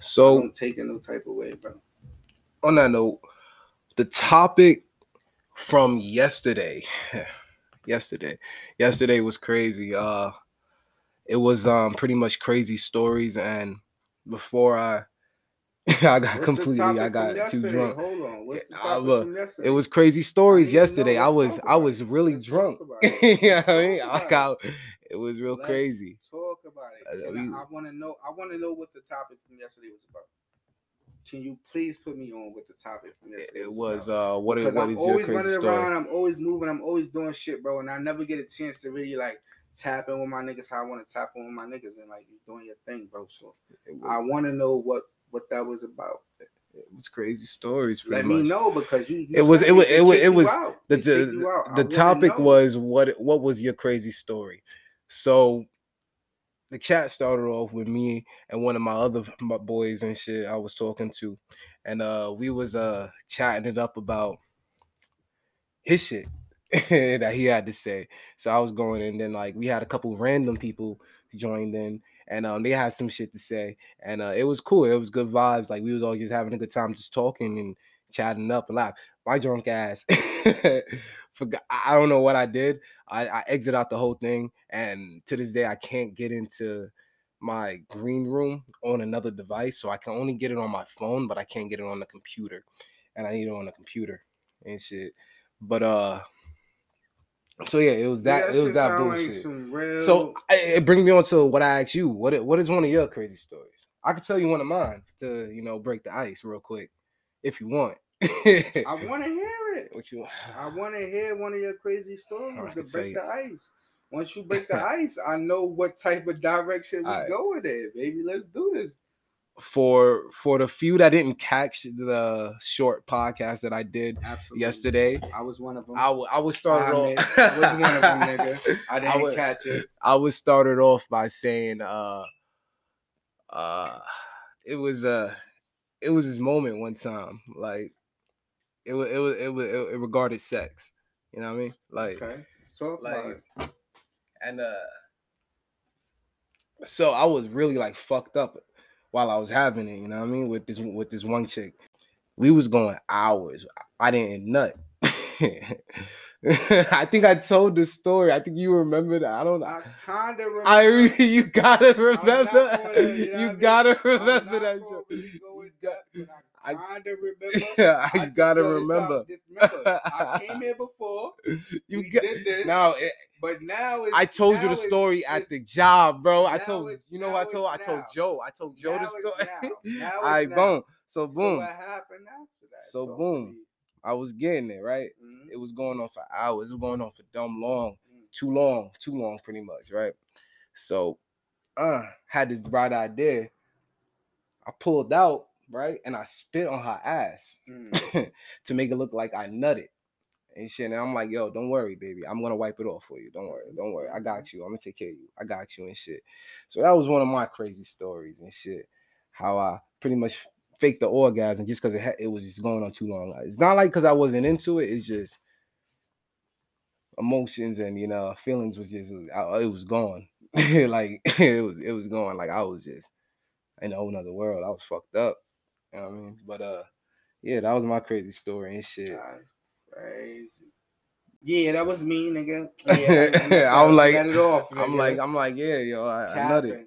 So don't take it no type of way, bro. on that note, the topic from yesterday, yesterday, yesterday was crazy. Uh, it was um pretty much crazy stories, and before I, I got What's completely, I got too drunk. Hold on. What's the topic look, from yesterday? It was crazy stories yesterday. I was, I was really Let's drunk. talk about it. yeah, I mean, I got, it was real Let's crazy. Talk about it. Uh, And we- I, want to know. I want to know what the topic from yesterday was about. Can you please put me on with the topic from It, yesterday it was about? uh, what is what I'm is always running story? around. I'm always moving. I'm always doing shit, bro. And I never get a chance to really like tap in with my niggas how I want to tap in with my niggas and like you doing your thing, bro. So I want to know what what that was about. it was crazy stories. Let much. me know because you. you It was- said it was- it was- it was- the the, you out. I the topic was what what was your crazy story so the chat started off with me and one of my other my boys and shit i was talking to and uh we was uh chatting it up about his shit that he had to say. So i was going and then like we had a couple random people joined in and um they had some shit to say and uh it was cool it was good vibes like we was all just having a good time just talking and chatting up a lot my drunk ass forgot i don't know what i did i i exit out the whole thing and to this day i can't get into my green room on another device so i can only get it on my phone but i can't get it on the computer and i need it on the computer and shit but uh so yeah it was that Yeah, it was that sound like bullshit real- so I, it brings me on to what I asked you. What what is one of your crazy stories? I could tell you one of mine to you know break the ice real quick, if you want. I want to hear it. what you want? I want to hear one of your crazy stories I to break the ice. Once you break the ice, I know what type of direction we Alright. go with it, baby. Let's do this. For for the few that didn't catch the short podcast that I did Absolutely. yesterday, I was one of them. I w- I was started I off. I was one of them, nigga. I didn't would- catch it. I was started off by saying uh uh it was uh it was this moment one time like it was it was it was it, regarded sex you know what i mean like okay, like and uh so i was really like fucked up while i was having it you know what i mean with this with this one chick we was going hours i didn't nut i think i told the story i think you remember that i don't know I kind of remember. I you gotta remember. gonna, you know you what I mean? gotta remember that gonna shit. really go with got- that, but I- gotta remember. I, just gotta know this not- remember. remember, I came here before. You did this. now. It, But now I told you the story at the job, bro. I told you know what I told. I told. Joe. I told Joe now the story. now. Now All right, it's now. boom. So So boom. what happened after that? So to boom. I was getting it right. Mhm. It was going on for hours. It was going on for dumb long, Mm. too long, too long, pretty much, right? So, uh, had this bright idea. I pulled out right, and I spit on her ass. Mm. to make it look like I nutted and shit. And I'm like, yo, don't worry, baby. I'm gonna wipe it off for you. Don't worry, don't worry. I got you. I'm gonna take care of you. I got you and shit. So that was one of my crazy stories and shit. How I pretty much faked the orgasm just because it ha- it was just going on too long. It's not like because I wasn't into it. It's just emotions and you know feelings was just I- it was gone. like it was it was going like I was just in a whole nother world. I was fucked up. You know what I mean? But uh yeah, that was my crazy story and shit. That's crazy. Yeah, that was me, nigga. Yeah, I- I like- got it off. I'm like, I'm like, yeah, yo, I, I nutted.